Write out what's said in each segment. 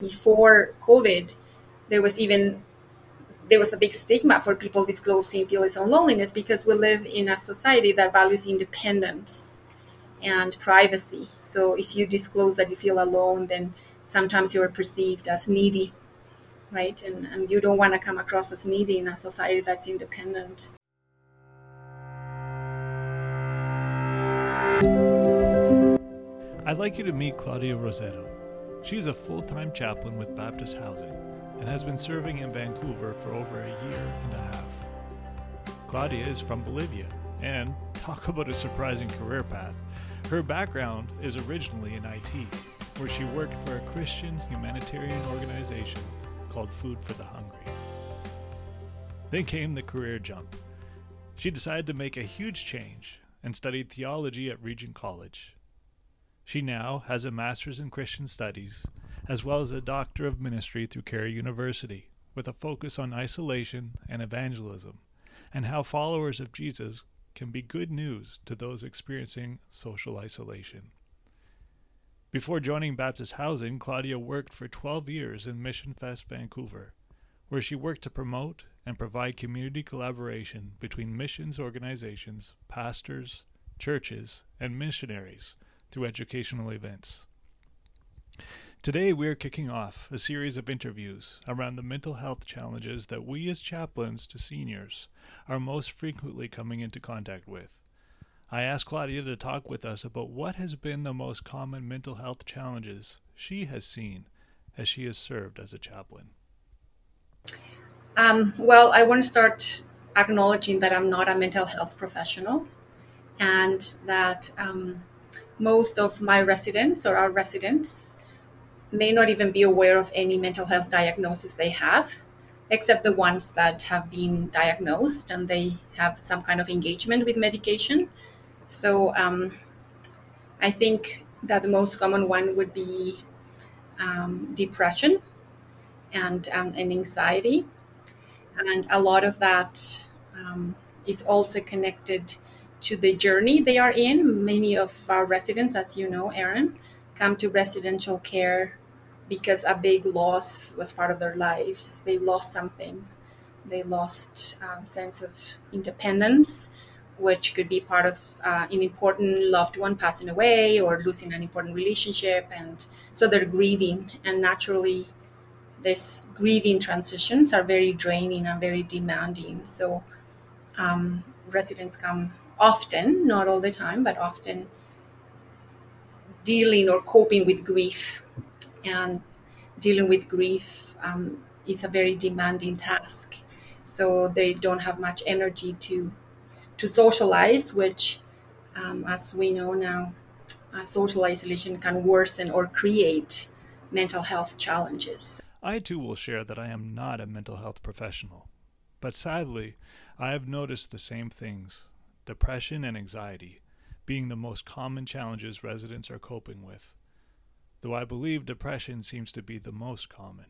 before COVID, there was even there was a big stigma for people disclosing feelings of loneliness because we live in a society that values independence and privacy. So if you disclose that you feel alone, then sometimes you're perceived as needy, right? And, and you don't want to come across as needy in a society that's independent. I'd like you to meet Claudia Rossetto. She is a full time chaplain with Baptist Housing and has been serving in Vancouver for over a year and a half. Claudia is from Bolivia, and talk about a surprising career path. Her background is originally in IT, where she worked for a Christian humanitarian organization called Food for the Hungry. Then came the career jump. She decided to make a huge change and studied theology at Regent College. She now has a master's in Christian studies as well as a Doctor of Ministry through Carey University, with a focus on isolation and evangelism, and how followers of Jesus can be good news to those experiencing social isolation. Before joining Baptist Housing, Claudia worked for 12 years in Mission Fest Vancouver, where she worked to promote and provide community collaboration between missions organizations, pastors, churches, and missionaries through educational events. Today, we are kicking off a series of interviews around the mental health challenges that we as chaplains to seniors are most frequently coming into contact with. I asked Claudia to talk with us about what has been the most common mental health challenges she has seen as she has served as a chaplain. Um, well, I want to start acknowledging that I'm not a mental health professional and that um, most of my residents or our residents may not even be aware of any mental health diagnosis they have, except the ones that have been diagnosed and they have some kind of engagement with medication. So um, I think that the most common one would be um, depression and, um, and anxiety. And a lot of that um, is also connected to the journey they are in. Many of our residents, as you know, Aaron, come to residential care because a big loss was part of their lives. They lost something. They lost um, sense of independence, which could be part of uh, an important loved one passing away or losing an important relationship, and so they're grieving. And naturally, these grieving transitions are very draining and very demanding. So um, residents come often, not all the time, but often dealing or coping with grief and dealing with grief um, is a very demanding task. So they don't have much energy to to socialize, which, um, as we know now, uh, social isolation can worsen or create mental health challenges. I too will share that I am not a mental health professional, but sadly, I have noticed the same things depression and anxiety being the most common challenges residents are coping with though I believe depression seems to be the most common.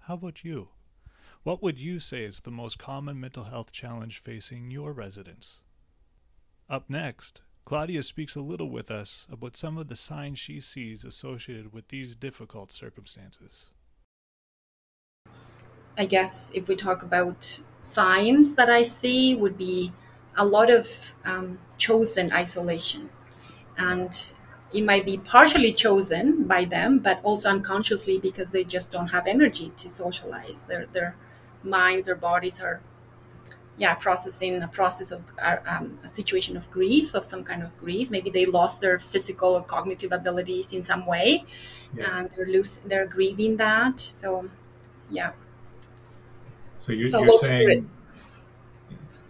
How about you? What would you say is the most common mental health challenge facing your residents? Up next, Claudia speaks a little with us about some of the signs she sees associated with these difficult circumstances. I guess if we talk about signs that I see, would be a lot of um, chosen isolation. And it might be partially chosen by them, but also unconsciously because they just don't have energy to socialize. Their their minds, their bodies are, yeah, processing a process of uh, um, a situation of grief, of some kind of grief. Maybe they lost their physical or cognitive abilities in some way, yeah. and they're losing, they're grieving that. So, yeah. So you're, so you're saying,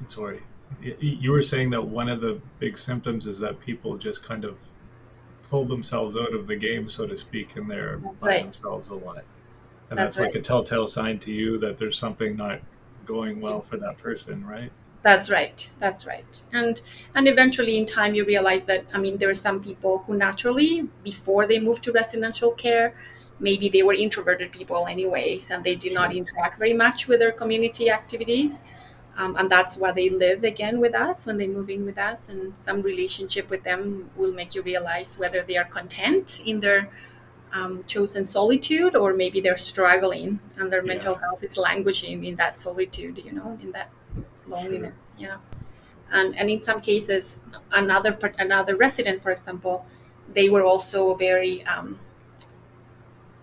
sorry, you were saying that one of the big symptoms is that people just kind of pull themselves out of the game, so to speak, and they're that's by right. themselves a lot. And that's, that's like right. a telltale sign to you that there's something not going well for that person, right? That's right. That's right. And and eventually in time you realize that I mean there are some people who naturally before they moved to residential care maybe they were introverted people anyways and they did sure. not interact very much with their community activities um, and that's why they live again with us when they move in with us and some relationship with them will make you realize whether they are content in their um, chosen solitude, or maybe they're struggling and their yeah. mental health is languishing in that solitude, you know, in that loneliness. Sure. Yeah. And, and in some cases, another another resident, for example, they were also very um,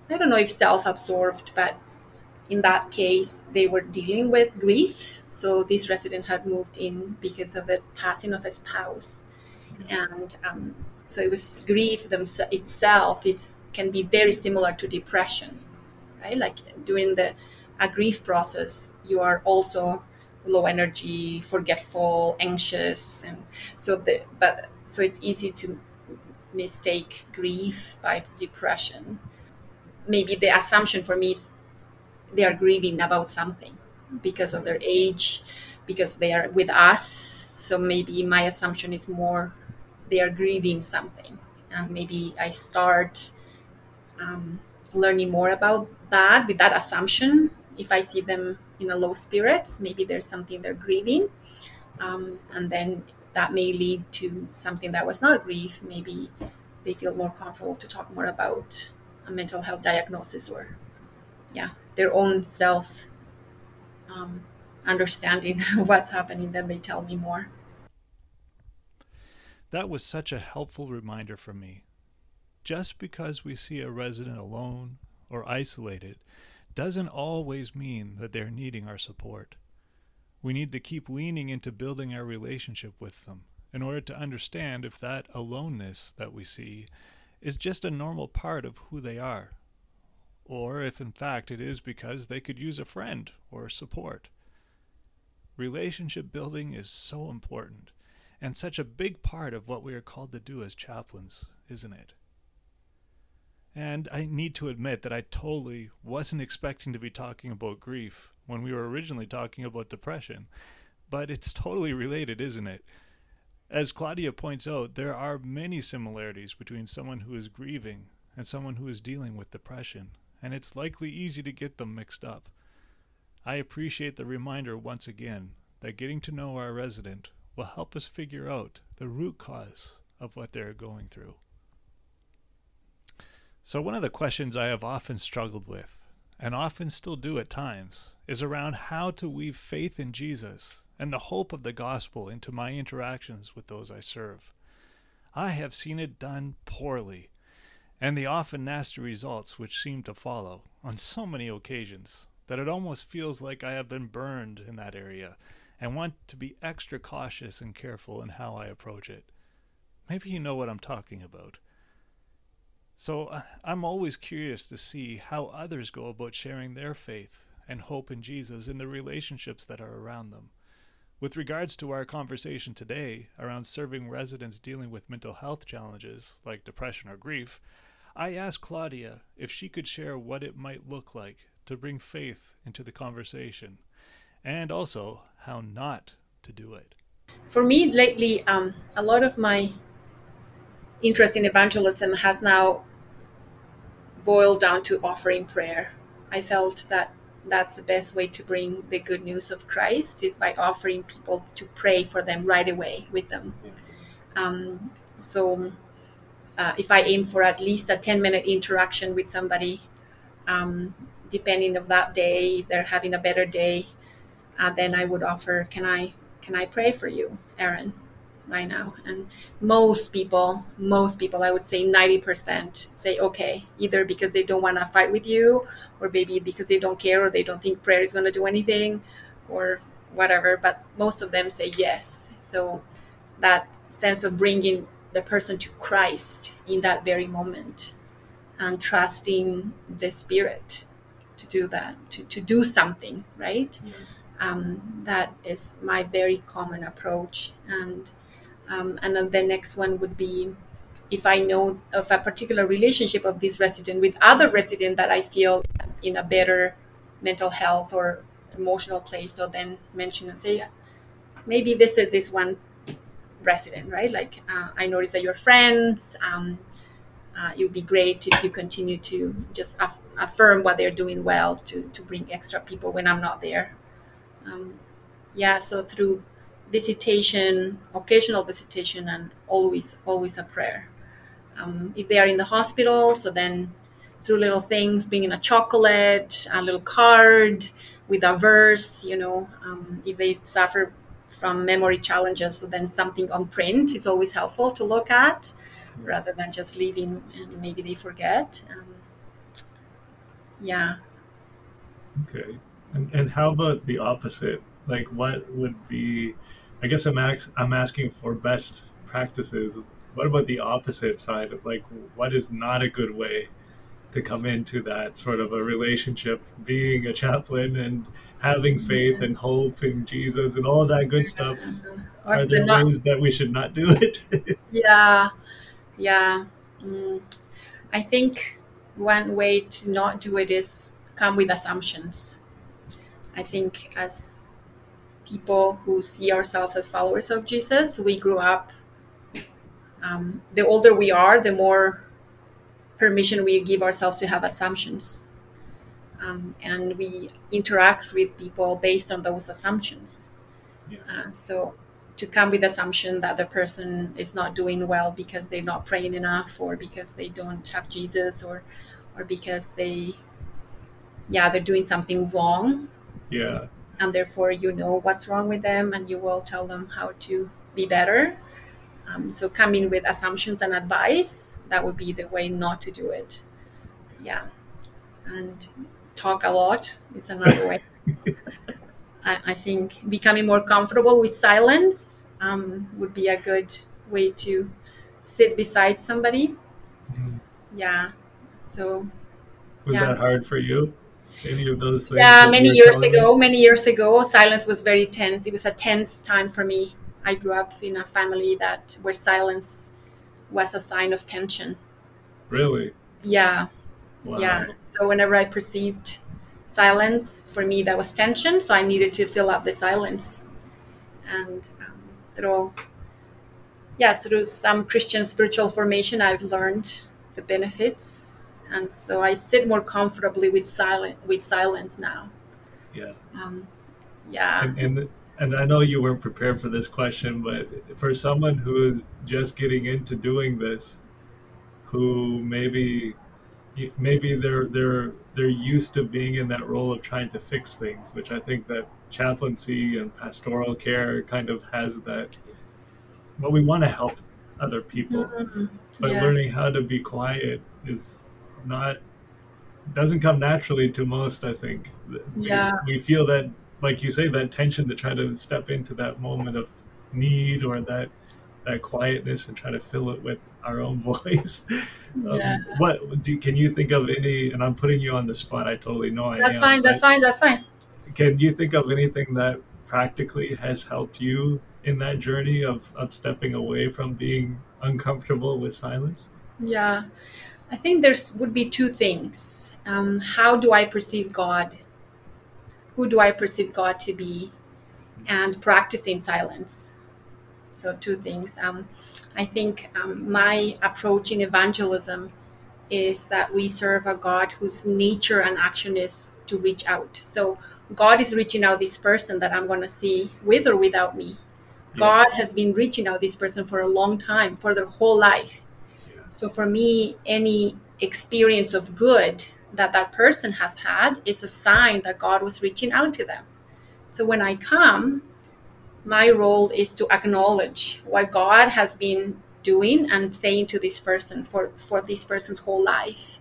I don't know if self-absorbed, but in that case, they were dealing with grief. So this resident had moved in because of the passing of a spouse, and um, so it was grief themse- itself is can be very similar to depression, right? Like during the a grief process, you are also low energy, forgetful, anxious, and so the but so it's easy to mistake grief by depression. Maybe the assumption for me is they are grieving about something because of their age, because they are with us. So maybe my assumption is more they are grieving something. And maybe I start um, learning more about that with that assumption. If I see them in a low spirits, maybe there's something they're grieving. Um, and then that may lead to something that was not grief. Maybe they feel more comfortable to talk more about a mental health diagnosis or, yeah, their own self um, understanding what's happening. Then they tell me more. That was such a helpful reminder for me. Just because we see a resident alone or isolated doesn't always mean that they're needing our support. We need to keep leaning into building our relationship with them in order to understand if that aloneness that we see is just a normal part of who they are, or if in fact it is because they could use a friend or support. Relationship building is so important and such a big part of what we are called to do as chaplains, isn't it? And I need to admit that I totally wasn't expecting to be talking about grief when we were originally talking about depression, but it's totally related, isn't it? As Claudia points out, there are many similarities between someone who is grieving and someone who is dealing with depression, and it's likely easy to get them mixed up. I appreciate the reminder once again that getting to know our resident will help us figure out the root cause of what they're going through. So, one of the questions I have often struggled with, and often still do at times, is around how to weave faith in Jesus and the hope of the gospel into my interactions with those I serve. I have seen it done poorly, and the often nasty results which seem to follow on so many occasions that it almost feels like I have been burned in that area and want to be extra cautious and careful in how I approach it. Maybe you know what I'm talking about. So uh, I'm always curious to see how others go about sharing their faith and hope in Jesus in the relationships that are around them. With regards to our conversation today around serving residents dealing with mental health challenges like depression or grief, I asked Claudia if she could share what it might look like to bring faith into the conversation and also how not to do it. For me, lately, um, a lot of my interest in evangelism has now boiled down to offering prayer. I felt that that's the best way to bring the good news of Christ is by offering people to pray for them right away with them. Um, so, uh, if I aim for at least a 10 minute interaction with somebody, um, depending of that day, if they're having a better day, uh, then I would offer, can I can I pray for you, Aaron, right now? And most people, most people, I would say 90% say okay, either because they don't want to fight with you, or maybe because they don't care, or they don't think prayer is going to do anything, or whatever. But most of them say yes. So that sense of bringing the person to Christ in that very moment and trusting the Spirit to do that, to, to do something, right? Mm-hmm um, that is my very common approach. And um, and then the next one would be if I know of a particular relationship of this resident with other resident that I feel in a better mental health or emotional place, so then mention and say, maybe visit this one resident, right? Like uh, I notice that you're friends. Um, uh, it would be great if you continue to just aff- affirm what they're doing well to, to bring extra people when I'm not there um, yeah so through visitation occasional visitation and always always a prayer um, if they are in the hospital so then through little things, bringing a chocolate, a little card with a verse, you know, um, if they suffer from memory challenges, then something on print is always helpful to look at rather than just leaving and maybe they forget. Um, yeah. Okay. And, and how about the opposite? Like, what would be, I guess I'm, ax- I'm asking for best practices. What about the opposite side of like, what is not a good way to come into that sort of a relationship, being a chaplain and having faith and hope in Jesus and all that good stuff? Are there not- ways that we should not do it? yeah. Yeah. Mm. I think one way to not do it is come with assumptions. I think as people who see ourselves as followers of Jesus, we grew up. Um, the older we are, the more permission we give ourselves to have assumptions. Um, and we interact with people based on those assumptions. Yeah. Uh, so to come with assumption that the person is not doing well because they're not praying enough or because they don't have Jesus or or because they yeah they're doing something wrong yeah and therefore you know what's wrong with them and you will tell them how to be better um, so coming with assumptions and advice that would be the way not to do it yeah and talk a lot is another way I, I think becoming more comfortable with silence um, would be a good way to sit beside somebody. Mm-hmm. Yeah. So. Was yeah. that hard for you? Any of those things? Yeah, many years ago. Me? Many years ago, silence was very tense. It was a tense time for me. I grew up in a family that where silence was a sign of tension. Really? Yeah. Wow. Yeah. So whenever I perceived silence for me that was tension so i needed to fill up the silence and um, through yes through some christian spiritual formation i've learned the benefits and so i sit more comfortably with silent with silence now yeah um, yeah and, and, and i know you weren't prepared for this question but for someone who is just getting into doing this who maybe maybe they're they're they're used to being in that role of trying to fix things, which I think that chaplaincy and pastoral care kind of has that. Well, we want to help other people, mm-hmm. but yeah. learning how to be quiet is not doesn't come naturally to most. I think. Yeah. We, we feel that, like you say, that tension to try to step into that moment of need or that that quietness and try to fill it with our own voice. um, yeah. What do can you think of any? And I'm putting you on the spot. I totally know I that's am, fine. That's fine. That's fine. Can you think of anything that practically has helped you in that journey of of stepping away from being uncomfortable with silence? Yeah, I think there's would be two things. Um, how do I perceive God? Who do I perceive God to be? And practicing silence so two things. Um, I think um, my approach in evangelism is that we serve a God whose nature and action is to reach out. So God is reaching out this person that I'm going to see with or without me. Yeah. God has been reaching out this person for a long time, for their whole life. Yeah. So for me, any experience of good that that person has had is a sign that God was reaching out to them. So when I come, my role is to acknowledge what God has been doing and saying to this person for, for this person's whole life.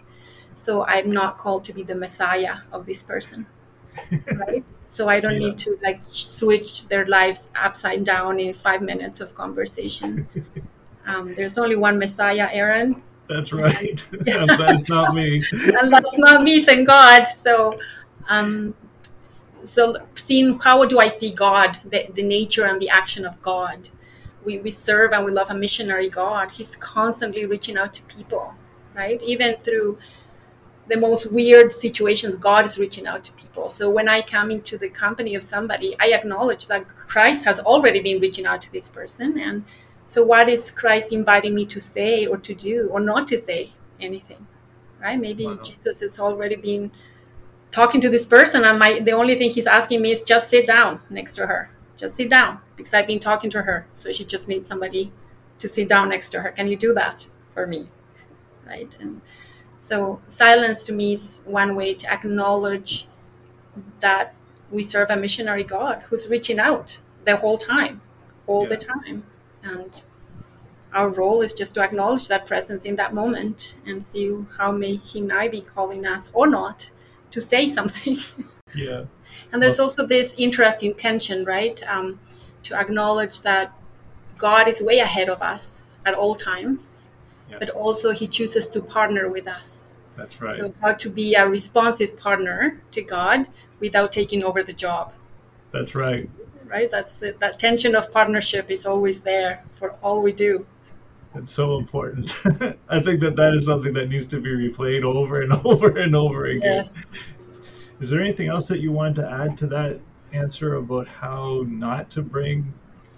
So I'm not called to be the Messiah of this person. Right? so I don't yeah. need to like switch their lives upside down in five minutes of conversation. Um, there's only one Messiah, Aaron. That's right. And, that's not me. and that's not me, thank God. So um, so seeing how do I see God, the, the nature and the action of God. We, we serve and we love a missionary God. He's constantly reaching out to people, right? Even through the most weird situations, God is reaching out to people. So when I come into the company of somebody, I acknowledge that Christ has already been reaching out to this person. And so, what is Christ inviting me to say or to do or not to say anything, right? Maybe wow. Jesus has already been talking to this person and my the only thing he's asking me is just sit down next to her just sit down because i've been talking to her so she just needs somebody to sit down next to her can you do that for me right and So silence to me is one way to acknowledge that we serve a missionary God who's reaching out the whole time, all yeah. the time. And our role is just to acknowledge that presence in that moment and see how may he might be calling us or not to say something. Yeah. and there's also this interesting tension, right? Um, to acknowledge that God is way ahead of us at all times, yeah. but also he chooses to partner with us. That's right. So how to be a responsive partner to God without taking over the job. That's right. Right? That's the, that tension of partnership is always there for all we do. It's so important. I think that that is something that needs to be replayed over and over and over again. Yes. Is there anything else that you wanted to add to that answer about how not to bring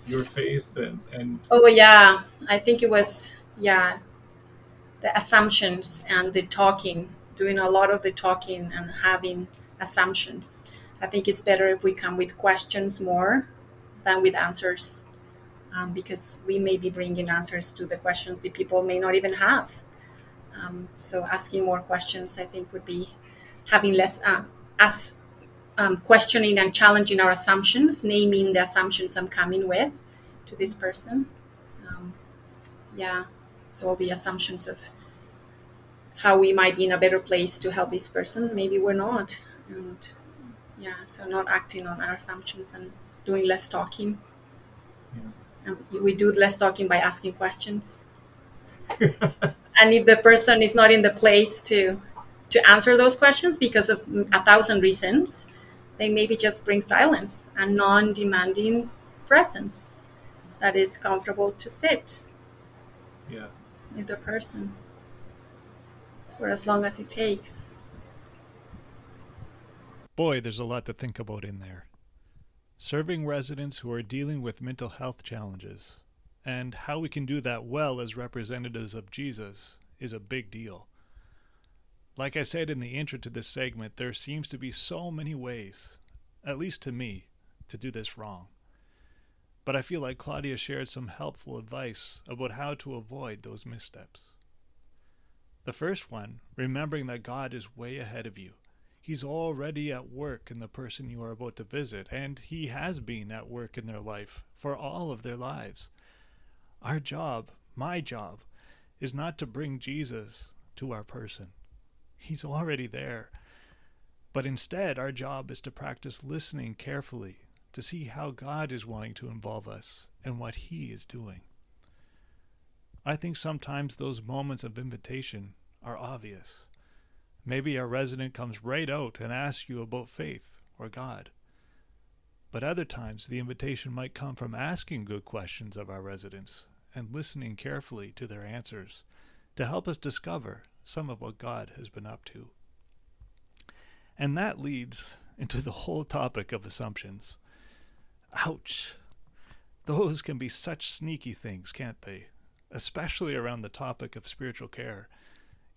your faith and, and Oh yeah, I think it was yeah, the assumptions and the talking, doing a lot of the talking and having assumptions. I think it's better if we come with questions more than with answers um, because we may be bringing answers to the questions that people may not even have. Um, so asking more questions, I think, would be having less uh, um, questioning and challenging our assumptions, naming the assumptions I'm coming with to this person. Um, yeah, so all the assumptions of how we might be in a better place to help this person, maybe we're not, and yeah, so not acting on our assumptions and doing less talking. Yeah we do less talking by asking questions. and if the person is not in the place to to answer those questions because of mm, a thousand reasons, they maybe just bring silence and non-demanding presence that is comfortable to sit yeah. with the person for as long as it takes. Boy, there's a lot to think about in there serving residents who are dealing with mental health challenges, and how we can do that well as representatives of Jesus is a big deal. Like I said in the intro to this segment, there seems to be so many ways, at least to me, to do this wrong. But I feel like Claudia shared some helpful advice about how to avoid those missteps. The first one, remembering that God is way ahead of you. He's already at work in the person you are about to visit, and He has been at work in their life for all of their lives. Our job, my job, is not to bring Jesus to our person. He's already there. But instead, our job is to practice listening carefully to see how God is wanting to involve us and what He is doing. I think sometimes those moments of invitation are obvious. Maybe a resident comes right out and asks you about faith or God. But other times, the invitation might come from asking good questions of our residents and listening carefully to their answers to help us discover some of what God has been up to. And that leads into the whole topic of assumptions. Ouch! Those can be such sneaky things, can't they? Especially around the topic of spiritual care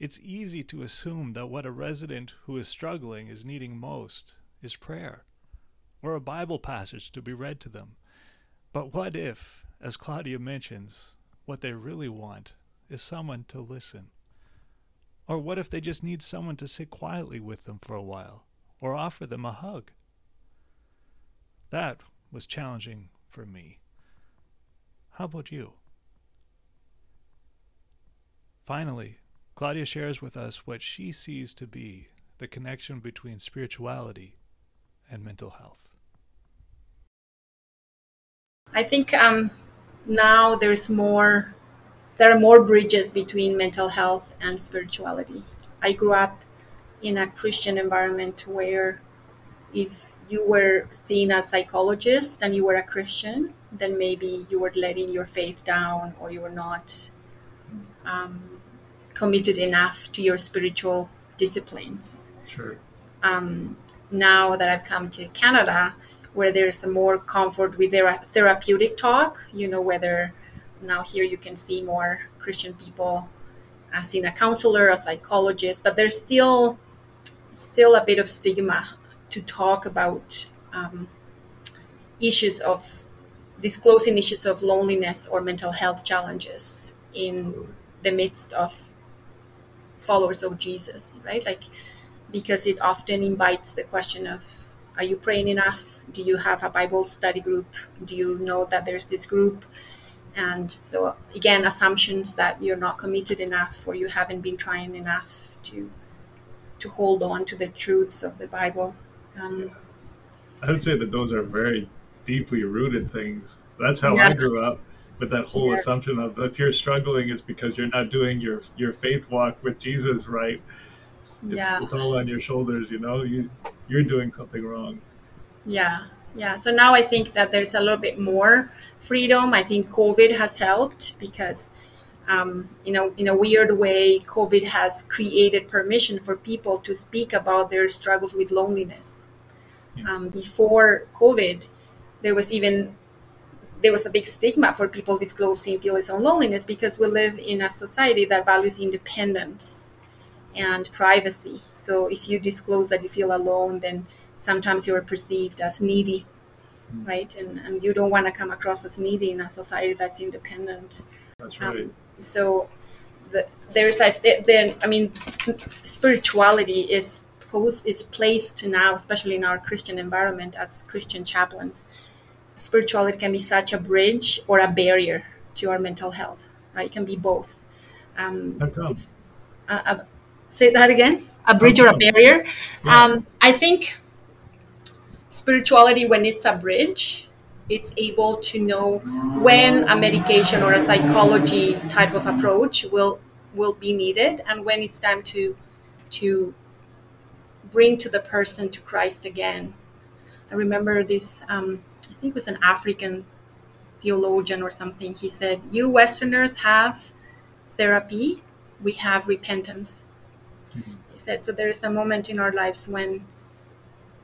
it's easy to assume that what a resident who is struggling is needing most is prayer or a Bible passage to be read to them. But what if, as Claudia mentions, what they really want is someone to listen? Or what if they just need someone to sit quietly with them for a while or offer them a hug? That was challenging for me. How about you? Finally, Claudia shares with us what she sees to be the connection between spirituality and mental health. I think um, now there's more, there are more bridges between mental health and spirituality. I grew up in a Christian environment where if you were seen as a psychologist and you were a Christian, then maybe you were letting your faith down or you were not um, committed enough to your spiritual disciplines. Sure. Um, now that I've come to Canada, where there's a more comfort with their therapeutic talk, you know, whether now here you can see more Christian people as in a counselor, a psychologist, but there's still still a bit of stigma to talk about um, issues of disclosing issues of loneliness or mental health challenges in the midst of followers of Jesus, right? Like, because it often invites the question of, are you praying enough? Do you have a Bible study group? Do you know that there's this group? And so, again, assumptions that you're not committed enough or you haven't been trying enough to to hold on to the truths of the Bible. Um, I would say that those are very deeply rooted things. That's how yeah. I grew up with that whole yes. assumption of if you're struggling, it's because you're not doing your your faith walk with Jesus right. It's, yeah. it's all on your shoulders, you know. You you're doing something wrong. Yeah, yeah. So now I think that there's a little bit more freedom. I think COVID has helped because, um, you know, in a weird way, COVID has created permission for people to speak about their struggles with loneliness. Yeah. Um, before COVID, there was even there was a big stigma for people disclosing feelings of loneliness because we live in a society that values independence and privacy. So if you disclose that you feel alone, then sometimes you're perceived as needy, mm. right? And, and you don't want to come across as needy in a society that's independent. That's right. Um, so the, there's a then I mean spirituality is posed is placed now, especially in our Christian environment as Christian chaplains spirituality can be such a bridge or a barrier to our mental health, right? It can be both. Um, uh, uh, say that again. A bridge or a barrier. Yeah. Um, I think spirituality, when it's a bridge, it's able to know when a medication or a psychology type of approach will will be needed, and when it's time to to bring to the person to Christ again. I remember this. Um, think it was an African theologian or something. He said, "You Westerners have therapy, we have repentance." Mm-hmm. He said, "So there is a moment in our lives when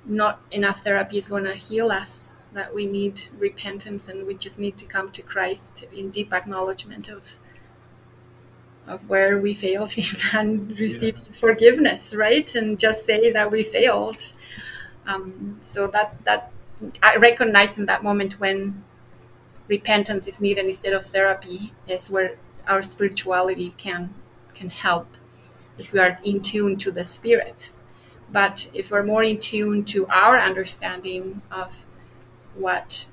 not enough therapy is going to heal us. That we need repentance, and we just need to come to Christ in deep acknowledgement of." Of where we failed and receive yeah. His forgiveness, right? And just say that we failed. Um, so that that I recognize in that moment when repentance is needed instead of therapy is where our spirituality can can help if we are in tune to the spirit. But if we're more in tune to our understanding of what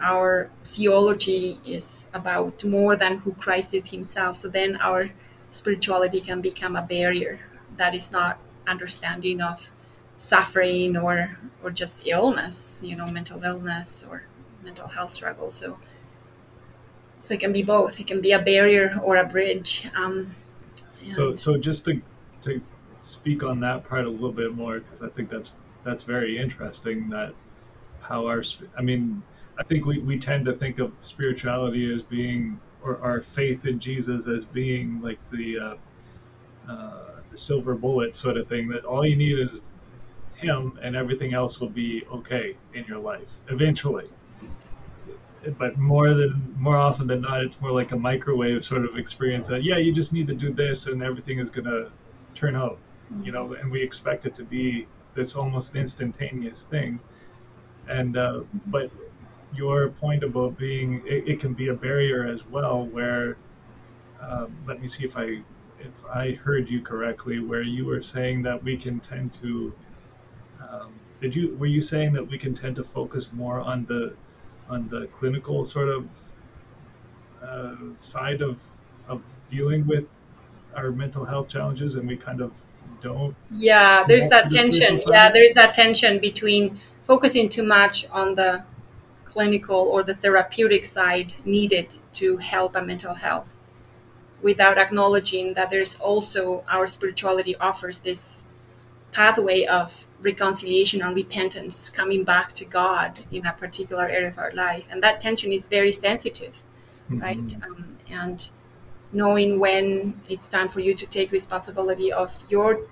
our theology is about more than who Christ is himself so then our spirituality can become a barrier that is not understanding of suffering or or just illness you know mental illness or mental health struggle. So so it can be both. It can be a barrier or a bridge. Um, so so just to to speak on that part a little bit more because i think that's that's very interesting that how our i mean i think we, we tend to think of spirituality as being or our faith in jesus as being like the uh, uh, the silver bullet sort of thing that all you need is him and everything else will be okay in your life eventually. But more than more often than not it's more like a microwave sort of experience that yeah you just need to do this and everything is going to turn out you know and we expect it to be this almost instantaneous thing. And uh, but your point about being it, it, can be a barrier as well where um, let me see if i if i heard you correctly where you were saying that we can tend to um, did you were you saying that we can tend to focus more on the on the clinical sort of uh, side of of dealing with our mental health challenges, and we kind of don't? Yeah, there's that tension. Yeah, there's that tension between focusing too much on the clinical or the therapeutic side needed to help a mental health without acknowledging that there's also our spirituality offers this pathway of reconciliation and repentance, coming back to God in a particular area of our life. And that tension is very sensitive, mm-hmm. right? Um, and knowing when it's time for you to take responsibility of your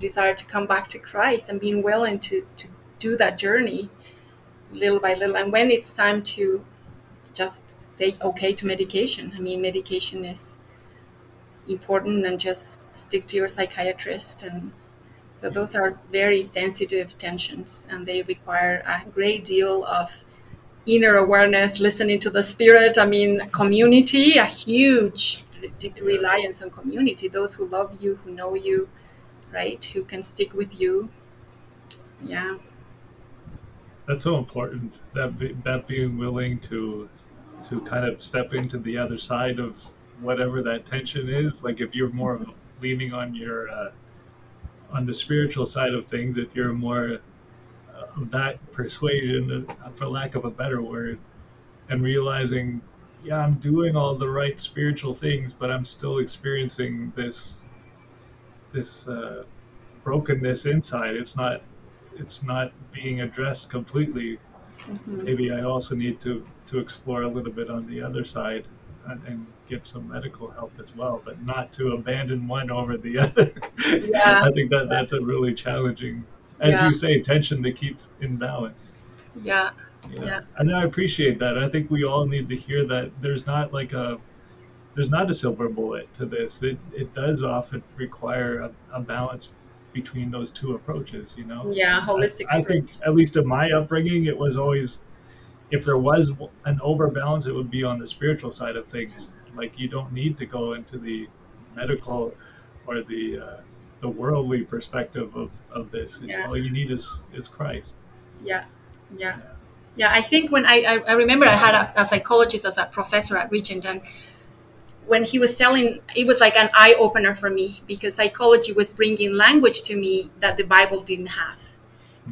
desire to come back to Christ and being willing to, to do that journey little by little. And when it's time to just say okay to medication. I mean, medication is important and just stick to your psychiatrist and so those are very sensitive tensions, and they require a great deal of inner awareness, listening to the spirit. I mean, community, a huge reliance on community, those who love you, who know you, right, who can stick with you. Yeah. That's so important. That be, that being willing to to kind of step into the other side of whatever that tension is. Like if you're more leaning on your uh, on the spiritual side of things, if you're more uh, of that persuasion, uh, for lack of a better word, and realizing, yeah, I'm doing all the right spiritual things, but I'm still experiencing this this uh, brokenness inside. It's not it's not being addressed completely. Mm-hmm. Maybe I also need to to explore a little bit on the other side and, and, get some medical help as well, but not to abandon one over the other. Yeah. I think that that's a really challenging, as yeah. you say, tension to keep in balance. Yeah. yeah. Yeah. And I appreciate that. I think we all need to hear that there's not like a there's not a silver bullet to this. It it does often require a, a balance between those two approaches, you know? Yeah, holistic. I, I think, at least in my upbringing, it was always, if there was an overbalance, it would be on the spiritual side of things. Like, you don't need to go into the medical or the, uh, the worldly perspective of, of this. Yeah. All you need is, is Christ. Yeah. Yeah. Yeah. I think when I, I, remember I had a, a psychologist as a professor at Regent and when he was telling it was like an eye opener for me because psychology was bringing language to me that the bible didn't have.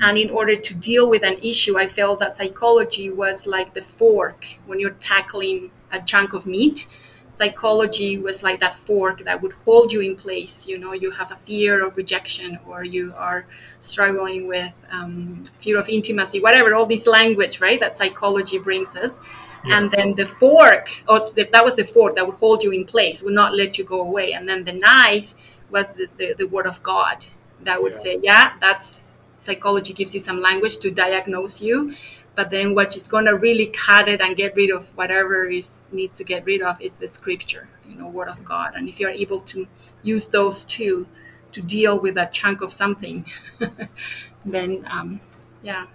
And in order to deal with an issue i felt that psychology was like the fork when you're tackling a chunk of meat psychology was like that fork that would hold you in place you know you have a fear of rejection or you are struggling with um, fear of intimacy whatever all this language right that psychology brings us yeah. and then the fork or that was the fork that would hold you in place would not let you go away and then the knife was the, the, the word of god that would yeah. say yeah that's psychology gives you some language to diagnose you but then what is going to really cut it and get rid of whatever is needs to get rid of is the scripture you know word of god and if you're able to use those two to deal with a chunk of something then um, yeah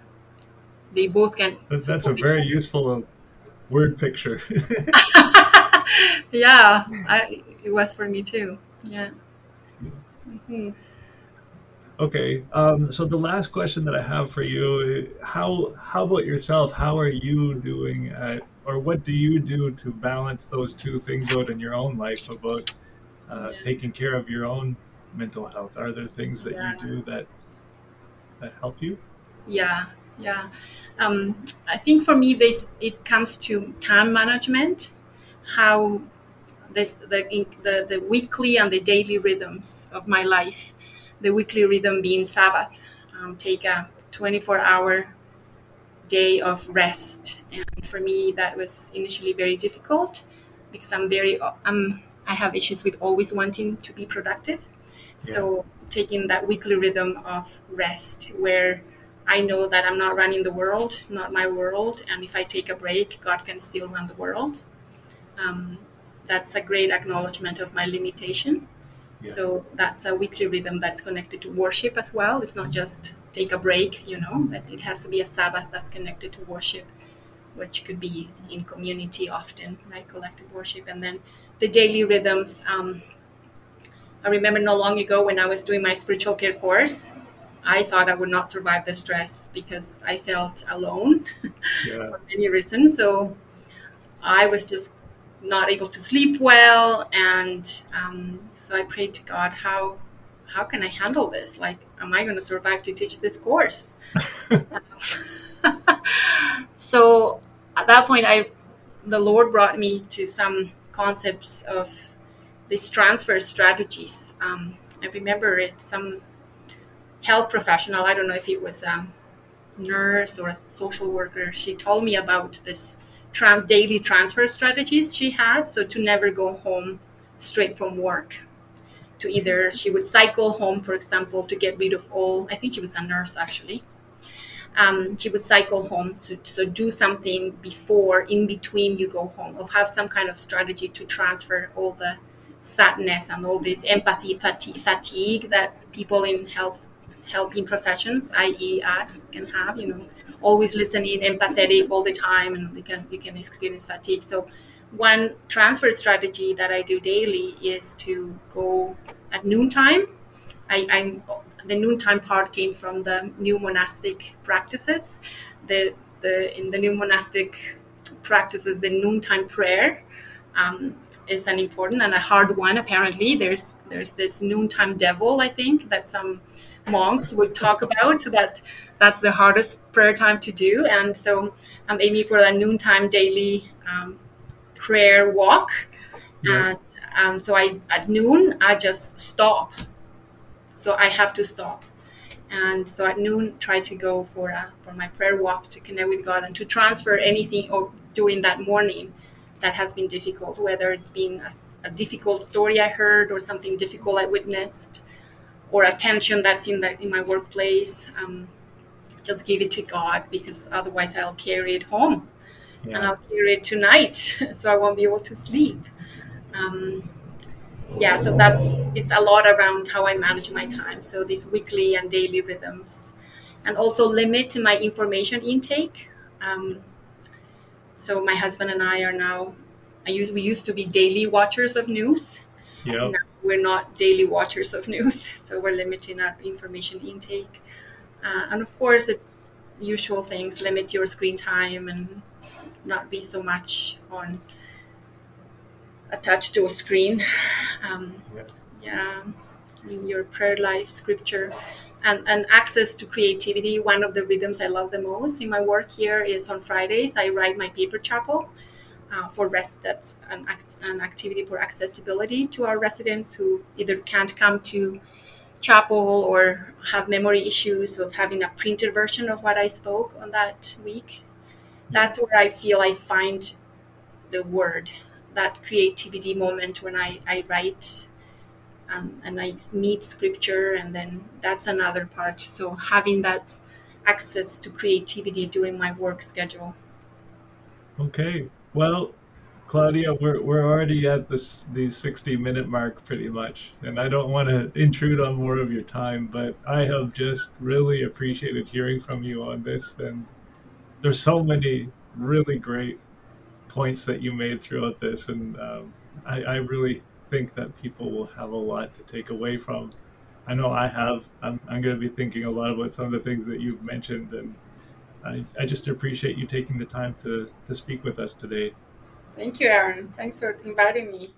they both can that's, that's a very useful word picture. yeah, I, it was for me too. Yeah. Mm-hmm. Okay, um, so the last question that I have for you: how how about yourself? How are you doing at, or what do you do to balance those two things out in your own life about uh, yeah. taking care of your own mental health? Are there things that yeah. you do that that help you? Yeah, yeah um, i think for me this it comes to time management how this the, the the weekly and the daily rhythms of my life the weekly rhythm being sabbath um, take a 24 hour day of rest and for me that was initially very difficult because i'm very um, i have issues with always wanting to be productive yeah. so taking that weekly rhythm of rest where I know that I'm not running the world, not my world, and if I take a break, God can still run the world. Um, that's a great acknowledgement of my limitation. Yeah. So that's a weekly rhythm that's connected to worship as well. It's not just take a break, you know, but it has to be a Sabbath that's connected to worship, which could be in community often, right? Collective worship. And then the daily rhythms. Um, I remember not long ago when I was doing my spiritual care course, I thought I would not survive the stress because I felt alone yeah. for many reasons. So I was just not able to sleep well, and um, so I prayed to God, how how can I handle this? Like, am I going to survive to teach this course? so at that point, I the Lord brought me to some concepts of these transfer strategies. Um, I remember it some health professional, I don't know if it was a nurse or a social worker, she told me about this daily transfer strategies she had. So to never go home straight from work. To either she would cycle home, for example, to get rid of all. I think she was a nurse actually. Um, she would cycle home to so do something before, in between you go home, or have some kind of strategy to transfer all the sadness and all this empathy fatigue that people in health helping professions, i.e., us, can have. You know, always listening, empathetic all the time, and you can you can experience fatigue. So, one transfer strategy that I do daily is to go at noontime. I, I'm the noontime part came from the new monastic practices. The the in the new monastic practices, the noontime prayer um, is an important and a hard one. Apparently, there's there's this noontime devil. I think that some monks would talk about that. That's the hardest prayer time to do, and so I'm aiming for a noontime daily um, prayer walk. Yeah. And um, so I at noon I just stop. So I have to stop. And so at noon, try to go for a, for my prayer walk to connect with God and to transfer anything or during that morning that has been difficult, whether it's been a, a, difficult story I heard or something difficult I witnessed, or attention that's in the in my workplace. Um, just give it to God because otherwise I'll carry it home, yeah. and I'll carry it tonight, so I won't be able to sleep. Um, yeah, so that's it's a lot around how I manage my time. So these weekly and daily rhythms, and also limit my information intake. Um, so my husband and I are now, I use we used to be daily watchers of news. Yeah. We're not daily watchers of news, so we're limiting our information intake. Uh, and of course, the usual things: limit your screen time and not be so much on attached to a screen. Um, yeah. yeah, your prayer life, scripture and, and access to creativity. One of the rhythms I love the most in my work here is on Fridays, I write my paper chapel. Uh, for rest that's an, act, an activity for accessibility to our residents who either can't come to chapel or have memory issues with having a printed version of what I spoke on that week. That's where I feel I find the word, that creativity moment when I, I write and, and I meet scripture, and then that's another part. So having that access to creativity during my work schedule. Okay, well, Claudia, we're we're already at this the sixty minute mark pretty much, and I don't want to intrude on more of your time, but I have just really appreciated hearing from you on this, and there's so many really great points that you made throughout this, and um, I, I really think that people will have a lot to take away from. I know I have. I'm, I'm going to be thinking a lot about some of the things that you've mentioned, and I, I just appreciate you taking the time to, to speak with us today. Thank you, Aaron. Thanks for inviting me.